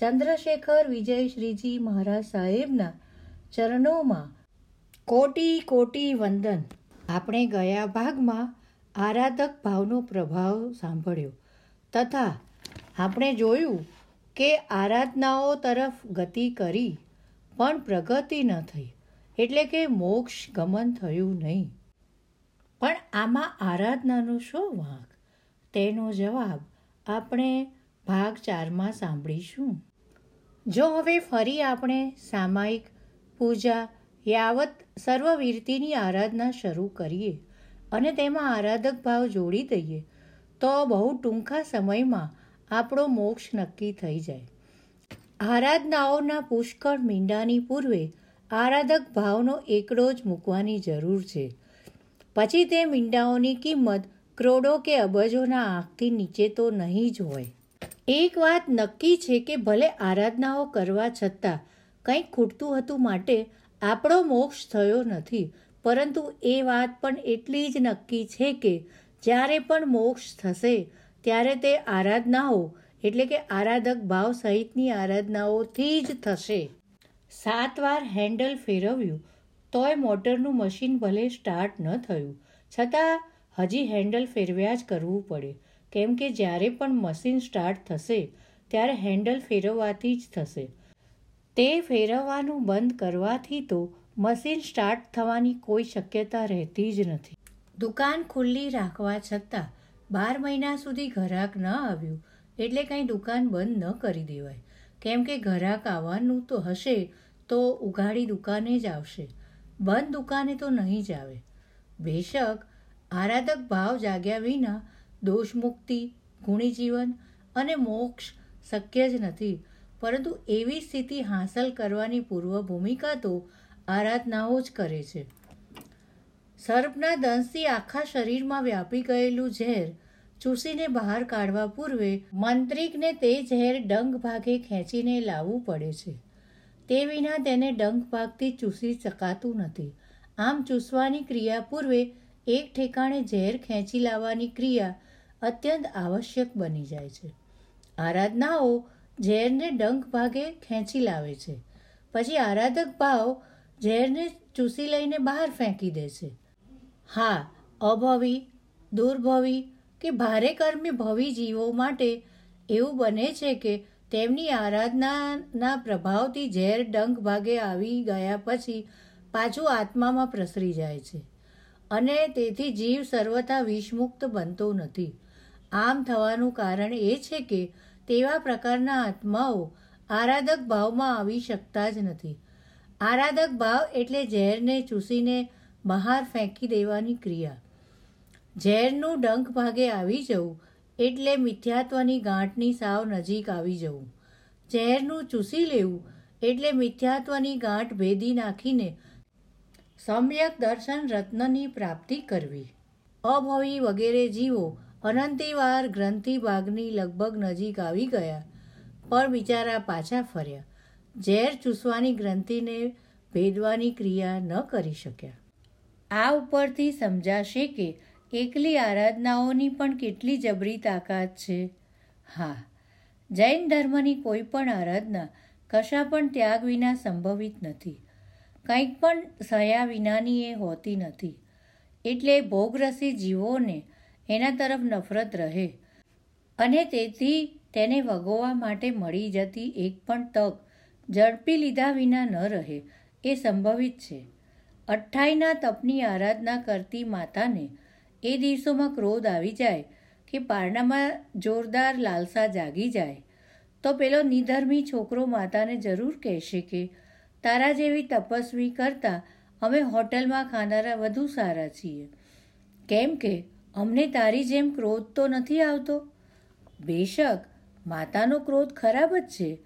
ચંદ્રશેખર વિજય શ્રીજી મહારાજ સાહેબના ચરણોમાં કોટી કોટી વંદન. આપણે ગયા ભાગમાં આરાધક ભાવનો પ્રભાવ સાંભળ્યો તથા આપણે જોયું કે આરાધનાઓ તરફ ગતિ કરી પણ પ્રગતિ ન થઈ, એટલે કે મોક્ષ ગમન થયું નહીં. પણ આમાં આરાધનાનો શું વાંક? તેનો જવાબ આપણે ભાગ ચારમાં સાંભળીશું. જો હવે ફરી આપણે સામાયિક, પૂજા, યાવત, સર્વવીરતીની આરાધના શરૂ કરીએ અને તેમાં આરાધક ભાવ જોડી દઈએ, તો બહુ ટૂંકા સમયમાં આપણો મોક્ષ નક્કી થઈ જાય. આરાધનાઓના પુષ્કળ મીંડાની પૂર્વે આરાધક ભાવનો એકડો જ મૂકવાની જરૂર છે. પછી તે મીંડાઓની કિંમત, કરોડો કે અબજોના આંખથી નીચે તો નહીં જ હોય. એક વાત નક્કી છે કે ભલે આરાધનાઓ કરવા છતાં કંઈક ખૂટતું હતું માટે આપણો મોક્ષ થયો નથી. પરંતુ એ વાત પણ એટલી જ નક્કી છે કે જ્યારે પણ મોક્ષ થશે, ત્યારે તે આરાધનાઓ, એટલે કે આરાધક ભાવ સહિતની આરાધનાઓથી જ થશે. સાત વાર હેન્ડલ ફેરવ્યું, તોય મોટરનું મશીન ભલે સ્ટાર્ટ ન થયું. છતાં હજી હેન્ડલ ફેરવ્યા જ કરવું પડે. કેમ કે જ્યારે પણ મશીન સ્ટાર્ટ થશે, ત્યારે હેન્ડલ ફેરવવાથી જ થશે. તે ફેરવવાનું બંધ કરવાથી તો મશીન સ્ટાર્ટ થવાની કોઈ શક્યતા રહેતી જ નથી. દુકાન ખુલ્લી રાખવા છતાં બાર મહિના સુધી ઘરાક ન આવ્યું એટલે કંઈ દુકાન બંધ ન કરી દેવાય. કેમ કે ઘરાક આવવાનું તો હશે, તો ઉઘાડી દુકાને જ આવશે. બંધ દુકાને તો નહીં જ આવે. બેશક, આરાધક ભાવ જાગ્યા વિના દોષ મુક્તિ ગુણી જીવન અને મોક્ષ શક્ય જ નથી. પરંતુ એવી સ્થિતિ હાંસલ કરવાની પૂર્વ ભૂમિકા તો આરાધનાઓ જ કરે છે. સર્પના દંશથી આખા શરીરમાં વ્યાપી ગયેલું ઝેર ચૂસીને બહાર કાઢવા પૂર્વે મંત્રિકને તે ઝેર ડંખ ભાગે ખેંચીને લાવવું પડે છે. તે વિના તેને ડંખ ભાગથી ચૂસી શકાતું નથી. આમ ચૂસવાની ક્રિયા પૂર્વે એક ઠેકાણે ઝેર ખેંચી લાવવાની ક્રિયા અત્યંત આવશ્યક બની જાય છે. આરાધનાઓ ઝેરને ડંખ ભાગે ખેંચી લાવે છે. પછી આરાધક ભાવ ઝેરને ચૂસી લઈને બહાર ફેંકી દે છે. હા, અભવી, દુર્ભવી કે ભારે કર્મી ભવી જીવો માટે એવું બને છે કે તેમની આરાધનાના પ્રભાવથી ઝેર ડંખ ભાગે આવી ગયા પછી પાછું આત્મામાં પ્રસરી જાય છે. અને તેથી જીવ સર્વથા વિષમુક્ત બનતો નથી. આમ થવાનું કારણ એ છે કે તેવા પ્રકારના આત્માઓ આરાધક ભાવમાં આવી શકતા જ નથી. આરાધક ભાવ એટલે ઝેરને ચૂસીને બહાર ફેંકી દેવાની ક્રિયા. ઝેરનું ડંખ ભાગે આવી જવું એટલે મિથ્યાત્વની ગાંઠની સાવ નજીક આવી જવું. ઝેરનું ચૂસી લેવું એટલે મિથ્યાત્વની ગાંઠ ભેદી નાખીને સમ્યક દર્શન રત્નની પ્રાપ્તિ કરવી. અભવી વગેરે જીવો અનંતિવાર ગ્રંથિ ભાગની લગભગ નજીક આવી ગયા, પણ બિચારા પાછા ફર્યા. ઝેર ચૂસવાની ગ્રંથિને ભેદવાની ક્રિયા ન કરી શક્યા. આ ઉપરથી સમજાશે કે એકલી આરાધનાઓની પણ કેટલી જબરી તાકાત છે. હા, જૈન ધર્મની કોઈ પણ આરાધના કશા પણ ત્યાગ વિના સંભવિત નથી. કંઈક પણ સયા વિનાની એ હોતી નથી. એટલે ભોગરસી જીવોને એના તરફ નફરત રહે. અને તેથી તેને વગોવા માટે મળી જતી એક પણ તક ઝડપી લીધા વિના ન રહે એ સંભવિત છે. અઠ્ઠાઈના તપની આરાધના કરતી માતાને એ દિવસોમાં ક્રોધ આવી જાય કે પારણામાં જોરદાર લાલસા જાગી જાય, તો પેલો નિધર્મી છોકરો માતાને જરૂર કહેશે કે, તારા જેવી તપસ્વી કરતાં અમે હોટલમાં ખાનારા વધુ સારા છીએ. કેમ કે અમને તારી જેમ ક્રોધ તો નથી આવતો? બેશક, માતાનો ક્રોધ ખરાબ જ છે.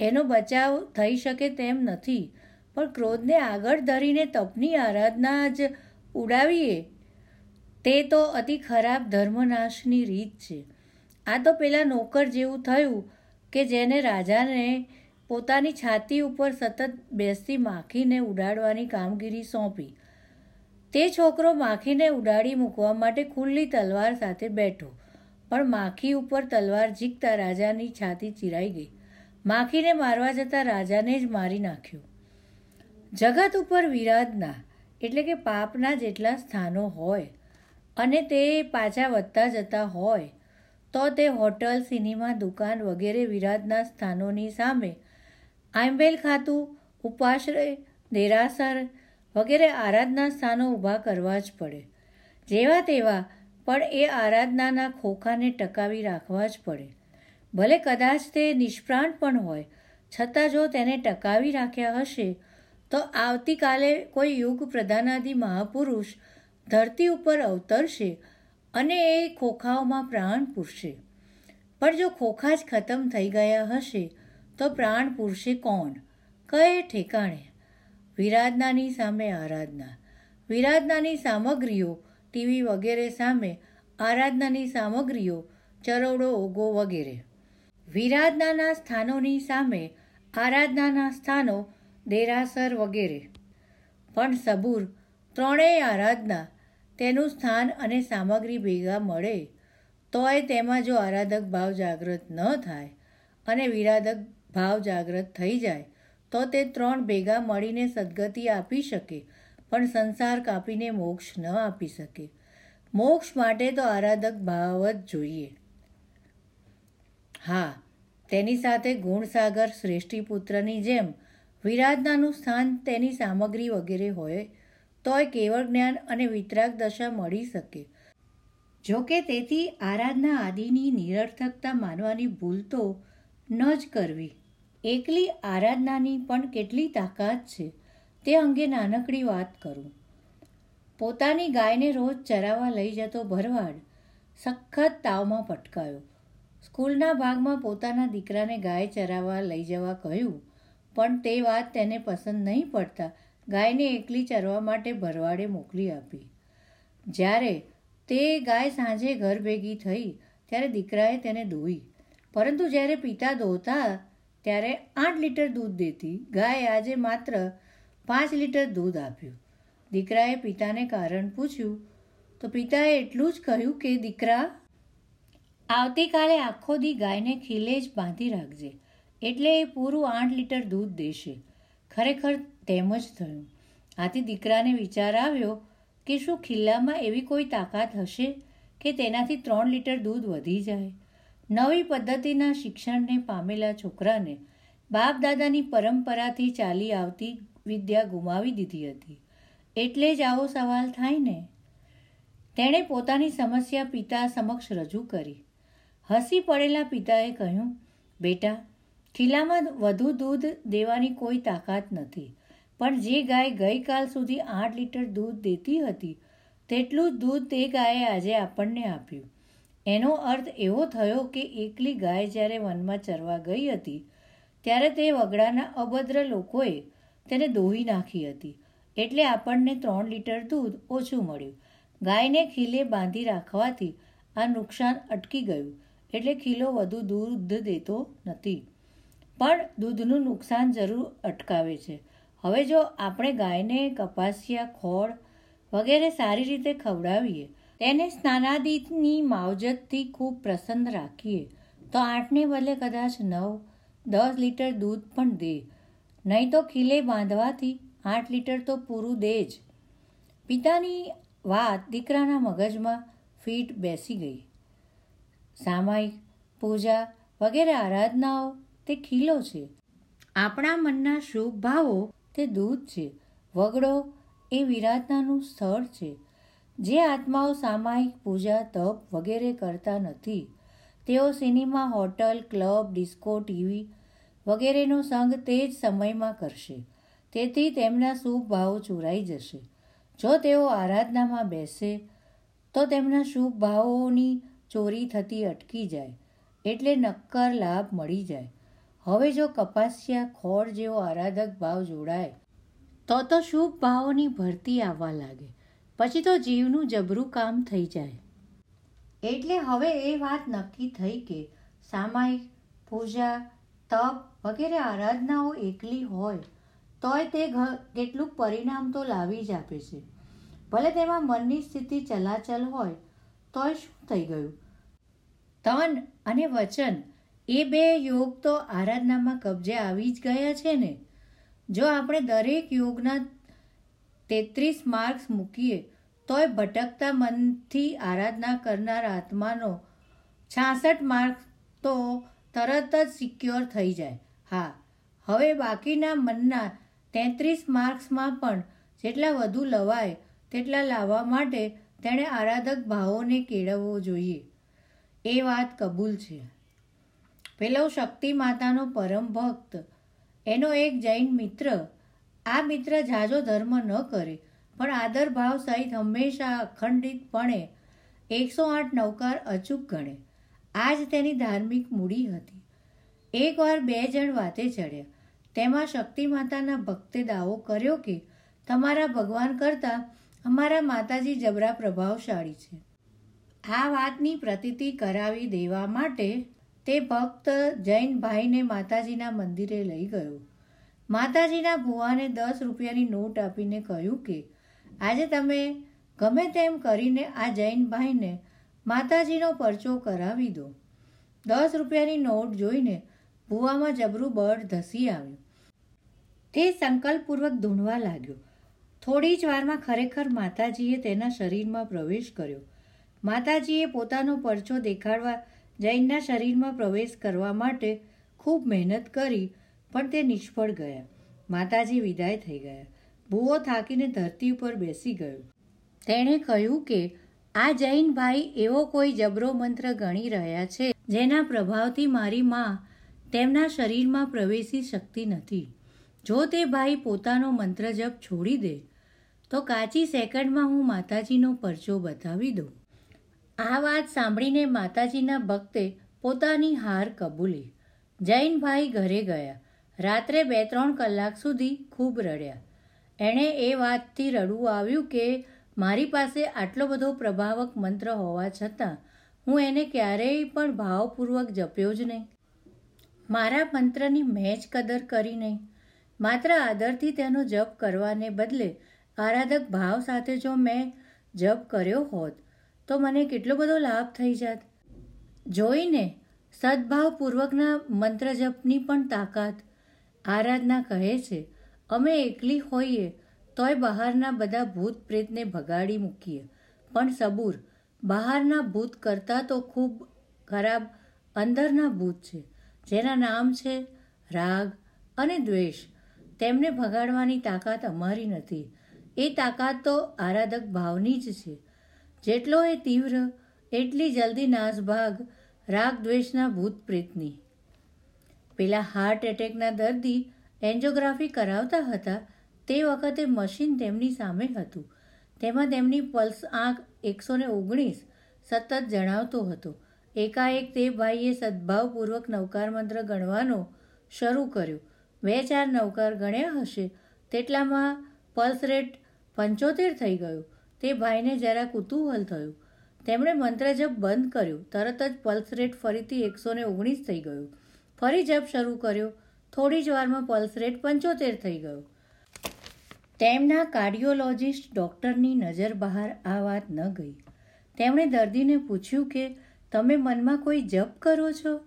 એનો બચાવ થઈ શકે તેમ નથી. પણ ક્રોધને આગળ ધરીને તપની આરાધના જ ઉડાવીએ? તે તો અતિ ખરાબ ધર્મનાશની રીત છે. આ તો પેલા નોકર જેવું થયું કે જેને રાજાને પોતાની છાતી ઉપર સતત બેસતી માખીને ઉડાડવાની કામગીરી સોંપી. તે છોકરો માખીને ઉડાડી મૂકવા માટે ખુલ્લી તલવાર સાથે બેઠો, પણ માખી ઉપર તલવાર ઝીકતા રાજાની છાતી ચિરાઈ ગઈ. માખીને મારવા જતાં રાજાને જ મારી નાખ્યો. જગત ઉપર વિરાધના, એટલે કે પાપના જેટલા સ્થાનો હોય, અને તે પાછા વધતા જતા હોય, તો તે હોટલ, સિનેમા દુકાન વગેરે વિરાધના સ્થાનોની સામે આંબેલ ખાતું, ઉપાશ્રય, દેરાસર વગેરે આરાધના સ્થાનો ઊભા કરવા જ પડે. જેવા તેવા, પણ એ આરાધનાના ખોખાને ટકાવી રાખવા જ પડે. ભલે કદાચ તે નિષ્પ્રાણ પણ હોય, છતાં જો તેને ટકાવી રાખ્યા હશે, તો આવતીકાલે કોઈ યુગ પ્રધાનાદિ મહાપુરુષ ધરતી ઉપર અવતરશે અને એ ખોખાઓમાં પ્રાણ પૂરશે. પણ જો ખોખા જ ખતમ થઈ ગયા હશે, તો પ્રાણ પૂરશે કોણ? કયે ઠેકાણે? વિરાધનાની સામે આરાધના. વિરાધનાની સામગ્રીઓ, ટીવી વગેરે સામે આરાધનાની સામગ્રીઓ ચરોડો ઓગો વગેરે. વિરાધનાના સ્થાનોની સામે આરાધનાના સ્થાનો, દેરાસર વગેરે. પણ સબૂર, ત્રણેય આરાધના તેનું સ્થાન અને સામગ્રી ભેગા મળે, તોય તેમાં જો આરાધક ભાવ જાગૃત ન થાય અને વિરાધક ભાવ જાગૃત થઈ જાય તો તે ત્રણ ભેગા મળીને સદગતિ આપી શકે, પણ સંસાર કાપીને મોક્ષ ન આપી શકે. મોક્ષ માટે તો આરાધક ભાવ જ જોઈએ. હા, તેની સાથે ગુણસાગર શ્રેષ્ઠીપુત્રની જેમ વિરાધનાનું સ્થાન તેની સામગ્રી વગેરે હોય, તોય કેવળ જ્ઞાન અને વિતરાગ દશા મળી શકે. જોકે તેથી આરાધના આદિની નિરર્થકતા માનવાની ભૂલ તો ન જ કરવી. એકલી આરાધનાની પણ કેટલી તાકાત છે? તે અંગે નાનકડી વાત કરું. પોતાની ગાયને રોજ ચરાવવા લઈ જતો ભરવાડ સખત તાવમાં પટકાયો સ્કૂલના ભાગમાં પોતાના દીકરાને ગાય ચરાવવા લઈ જવા કહ્યું, પણ તે વાત તેને પસંદ નહીં પડતા ગાયને એકલી ચરવા માટે ભરવાડે મોકલી આપી. જ્યારે તે ગાય સાંજે ઘર ભેગી થઈ, ત્યારે દીકરાએ તેને દોઈ પરંતુ જ્યારે પિતા દોતા ત્યારે આઠ લીટર દૂધ દેતી ગાય આજે માત્ર પાંચ લીટર દૂધ આપ્યું. દીકરાએ પિતાને કારણ પૂછ્યું, તો પિતાએ એટલું જ કહ્યું કે દીકરા, આવતીકાલે આખો દી ગાયને ખીલે જ બાંધી રાખજે, એટલે એ પૂરું આઠ લીટર દૂધ દેશે. ખરેખર તેમ જ થયું. આથી દીકરાને વિચાર આવ્યો કે શું ખિલ્લામાં એવી કોઈ તાકાત હશે કે તેનાથી ત્રણ લીટર દૂધ વધી જાય? નવી પદ્ધતિના શિક્ષણને પામેલા છોકરાને બાપ દાદાની પરંપરાથી ચાલી આવતી વિદ્યા ગુમાવી દીધી હતી. એટલે જ આવો સવાલ થાય ને? તેણે પોતાની સમસ્યા પિતા સમક્ષ રજૂ કરી. હસી પડેલા પિતાએ કહ્યું, બેટા, ખીલામાં વધુ દૂધ દેવાની કોઈ તાકાત નથી. પણ જે ગાય ગઈકાલ સુધી આઠ લીટર દૂધ દેતી હતી, તેટલું જ દૂધ તે ગાયે આજે આપણને આપ્યું. એનો અર્થ એવો થયો કે એકલી ગાય જ્યારે વનમાં ચરવા ગઈ હતી, ત્યારે તે વગડાના અભદ્ર લોકોએ તેને દોહી નાખી હતી. એટલે આપણને ત્રણ લીટર દૂધ ઓછું મળ્યું. ગાયને ખીલે બાંધી રાખવાથી આ નુકસાન અટકી ગયું. એટલે ખીલો વધુ દૂધ દેતો નથી. પણ દૂધનું નુકસાન જરૂર અટકાવે છે. હવે જો આપણે ગાયને કપાસિયા, ખોળ વગેરે સારી રીતે ખવડાવીએ તેને સ્નાનાદિતની માવજતથી ખૂબ પ્રસન્ન રાખીએ. તો આઠને બદલે કદાચ નવ, દસ લીટર દૂધ પણ દે. નહીં તો ખીલે બાંધવાથી આઠ લીટર તો પૂરું દે જ. પિતાની વાત દીકરાના મગજમાં ફીટ બેસી ગઈ. સામાયિક, પૂજા વગેરે આરાધનાઓ તે ખીલો છે. આપણા મનના શુભ ભાવો તે દૂધ છે. વગડો એ વિરાધનાનું સ્થળ છે. જે આત્માઓ સામાયિક પૂજા, તપ વગેરે કરતા નથી, તેઓ cinema, hotel, club, disco, TV વગેરેનો સંગ તે જ સમયમાં કરશે. તેથી તેમના શુભ ભાવો ચોરાઈ જશે. જો તેઓ આરાધનામાં બેસે, તો તેમના શુભ ભાવોની ચોરી થતી અટકી જાય, એટલે નક્કર લાભ મળી જાય. હવે જો કપાસિયા ખોળ જેવો આરાધક ભાવ જોડાય, તો તો શુભ ભાવોની ભરતી આવવા લાગે. પછી તો જીવનું જબરું કામ થઈ જાય. એટલે હવે એ વાત નક્કી થઈ કે સામાયિક પૂજા તપ વગેરે આરાધનાઓ એકલી હોય તોય તે કેટલું પરિણામ તો લાવી જ આપે છે. ભલે તેમાં મનની સ્થિતિ ચલાચલ હોય તોય શું થઈ ગયું? તન અને વચન એ બે યોગ તો આરાધનામાં કબજે આવી જ ગયા છે ને? જો આપણે દરેક યોગના તેત્રીસ માર્ક્સ મૂકીએ, તોય ભટકતા મનથી આરાધના કરનાર આત્માનો છાસઠ માર્ક્સ તો તરત જ સિક્યોર થઈ જાય. હા, હવે બાકીના મનના તેત્રીસ માર્ક્સમાં પણ જેટલા વધુ લવાય, તેટલા લાવવા માટે તેણે આરાધક ભાવોને કેળવવો જોઈએ. એ વાત કબૂલ છે. પેલો શક્તિ માતાનો પરમ ભક્ત, એનો એક જૈન મિત્ર આ મિત્ર ઝાઝો ધર્મ ન કરે, પણ આદર ભાવ સહિત હંમેશા અખંડિતપણે એકસો આઠ નૌકાર અચૂક ગણે. આ જ તેની ધાર્મિક મૂડી હતી. એકવાર બે જણ વાતે ચડ્યા. તેમાં શક્તિ માતાના ભક્તે દાવો કર્યો કે, તમારા ભગવાન કરતાં અમારા માતાજી જબરા પ્રભાવશાળી છે. આ વાતની પ્રતીતિ કરાવી દેવા માટે તે ભક્ત જૈન ભાઈને માતાજીના મંદિરે લઈ ગયો. માતાજીના ભુવાને દસ રૂપિયાની નોટ આપીને કહ્યું કે, આજે તમે ગમે તેમ કરીને આ જૈન ભાઈને માતાજીનો પરચો કરાવી દો. દસ રૂપિયાની નોટ જોઈને ભુવામાં જબરું બળ ધસી આવ્યું. તે સંકલ્પપૂર્વક ધૂણવા લાગ્યો. થોડી જ વારમાં ખરેખર માતાજીએ તેના શરીરમાં પ્રવેશ કર્યો. માતાજીએ પોતાનો પરચો દેખાડવા જૈનના શરીરમાં પ્રવેશ કરવા માટે ખૂબ મહેનત કરી પણ તે નિષ્ફળ ગયા. માતાજી વિદાય થઈ ગયા. ભૂવો થાકીને ધરતી ઉપર બેસી ગયો. તેણે કહ્યું કે, આ જૈન ભાઈ એવો કોઈ જબરો મંત્ર ગણી રહ્યા છે, જેના પ્રભાવથી મારી માં તેમના શરીરમાં પ્રવેશી શકતી નથી. જો તે ભાઈ પોતાનો મંત્ર જપ છોડી દે, તો કાચી સેકન્ડમાં હું માતાજીનો પરચો બતાવી દઉં. આ વાત સાંભળીને માતાજીના ભક્તે પોતાની હાર કબૂલી. જૈન ભાઈ ઘરે ગયા. રાત્રે બે ત્રણ કલાક સુધી ખૂબ રડ્યા. એણે એ વાતથી રડવું આવ્યું કે, મારી પાસે આટલો બધો પ્રભાવક મંત્ર હોવા છતાં, હું એને ક્યારેય પણ ભાવપૂર્વક જપ્યો જ નહીં. મારા મંત્રની મેં કદર કરી નહીં. માત્ર આદરથી તેનો જપ કરવાને બદલે આરાધક ભાવ સાથે જો મેં જપ કર્યો હોત, તો મને કેટલો બધો લાભ થઈ જાત. જોઈને સદભાવપૂર્વકના મંત્ર જપની પણ તાકાત આરાધના કહે છે, અમે એકલી હોઈએ, તોય બહારના બધા ભૂત પ્રેતને ભગાડી મૂકીએ. પણ સબૂર, બહારના ભૂત કરતાં તો ખૂબ ખરાબ અંદરના ભૂત છે, જેના નામ છે રાગ અને દ્વેષ. તેમને ભગાડવાની તાકાત અમારી નથી. એ તાકાત તો આરાધક ભાવની જ છે. જેટલો એ તીવ્ર, એટલી જલ્દી નાસભાગ રાગ દ્વેષના ભૂત પ્રેતની. પેલા હાર્ટ એટેકના દર્દી એન્જોગ્રાફી કરાવતા હતા તે વખતે મશીન તેમની સામે હતું. તેમાં તેમની પલ્સ આંક એકસો ને ઓગણીસ સતત જણાવતો હતો. એકાએક તે ભાઈએ સદભાવપૂર્વક નવકાર મંત્ર ગણવાનો શરૂ કર્યો. બે ચાર નવકાર ગણ્યા હશે તેટલામાં પલ્સ રેટ પંચોતેર થઈ ગયો. તે ભાઈને જરા કુતૂહલ થયું. તેમણે મંત્ર જપ બંધ કર્યો. તરત જ પલ્સ રેટ ફરીથી એકસો ને ઓગણીસ થઈ ગયો. ફરી જપ શરૂ કર્યો. થોડી જ વારમાં પલ્સ રેટ પંચોતેર થઈ ગયો. તેમના કાર્ડિયોલોજિસ્ટ ડૉક્ટરની નજર બહાર આ વાત ન ગઈ. તેમણે દર્દીને પૂછ્યું કે, તમે મનમાં કોઈ જપ કરો છો?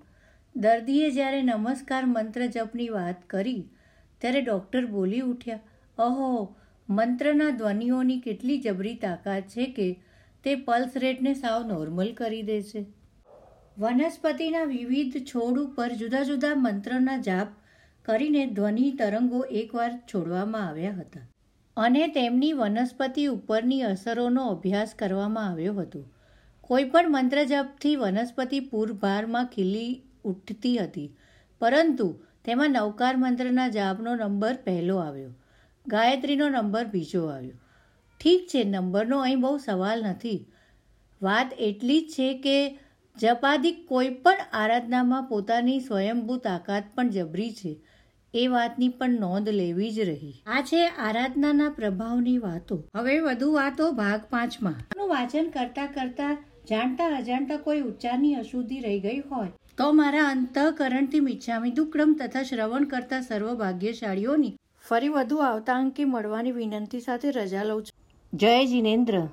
દર્દીએ જ્યારે નમસ્કાર મંત્ર જપની વાત કરી, ત્યારે ડૉક્ટર બોલી ઉઠ્યા, અહો, મંત્રના ધ્વનિઓની કેટલી જબરી તાકાત છે કે તે પલ્સ રેટને સાવ નોર્મલ કરી દે છે. વનસ્પતિના વિવિધ છોડ ઉપર જુદા જુદા મંત્રના જાપ કરીને ધ્વનિ તરંગો એકવાર છોડવામાં આવ્યા હતા. અને તેમની વનસ્પતિ ઉપરની અસરોનો અભ્યાસ કરવામાં આવ્યો હતો. કોઈપણ મંત્ર જપથી વનસ્પતિ પૂરભારમાં ખીલી ઉઠતી હતી, પરંતુ તેમાં નવકાર મંત્રના જાપનો નંબર પહેલો આવ્યો. ગાયત્રીનો નંબર બીજો આવ્યો. ઠીક છે, નંબરનો અહીં બહુ સવાલ નથી. વાત એટલી જ છે કે જપાધિક કોઈ પણ આરાધનામાં પોતાની સ્વયંભૂ તાકાત પણ જબરી છે. એ વાતની પણ નોંધ લેવી જ રહી. આ છે આરાધનાના પ્રભાવની વાતો. હવે વધુ વાતો ભાગ પાંચમાં. વાંચન કરતા કરતા જાણતા અજાણતા કોઈ ઉચ્ચારની અશુદ્ધિ રહી ગઈ હોય, તો મારા અંતઃકરણથી મિચ્છામી દુક્રમ તથા શ્રવણ કરતા સર્વ ભાગ્યશાળીઓની ફરી વધુ આવતા અંકે મળવાની વિનંતી સાથે રજા લઉં છું. જય જિનેન્દ્ર.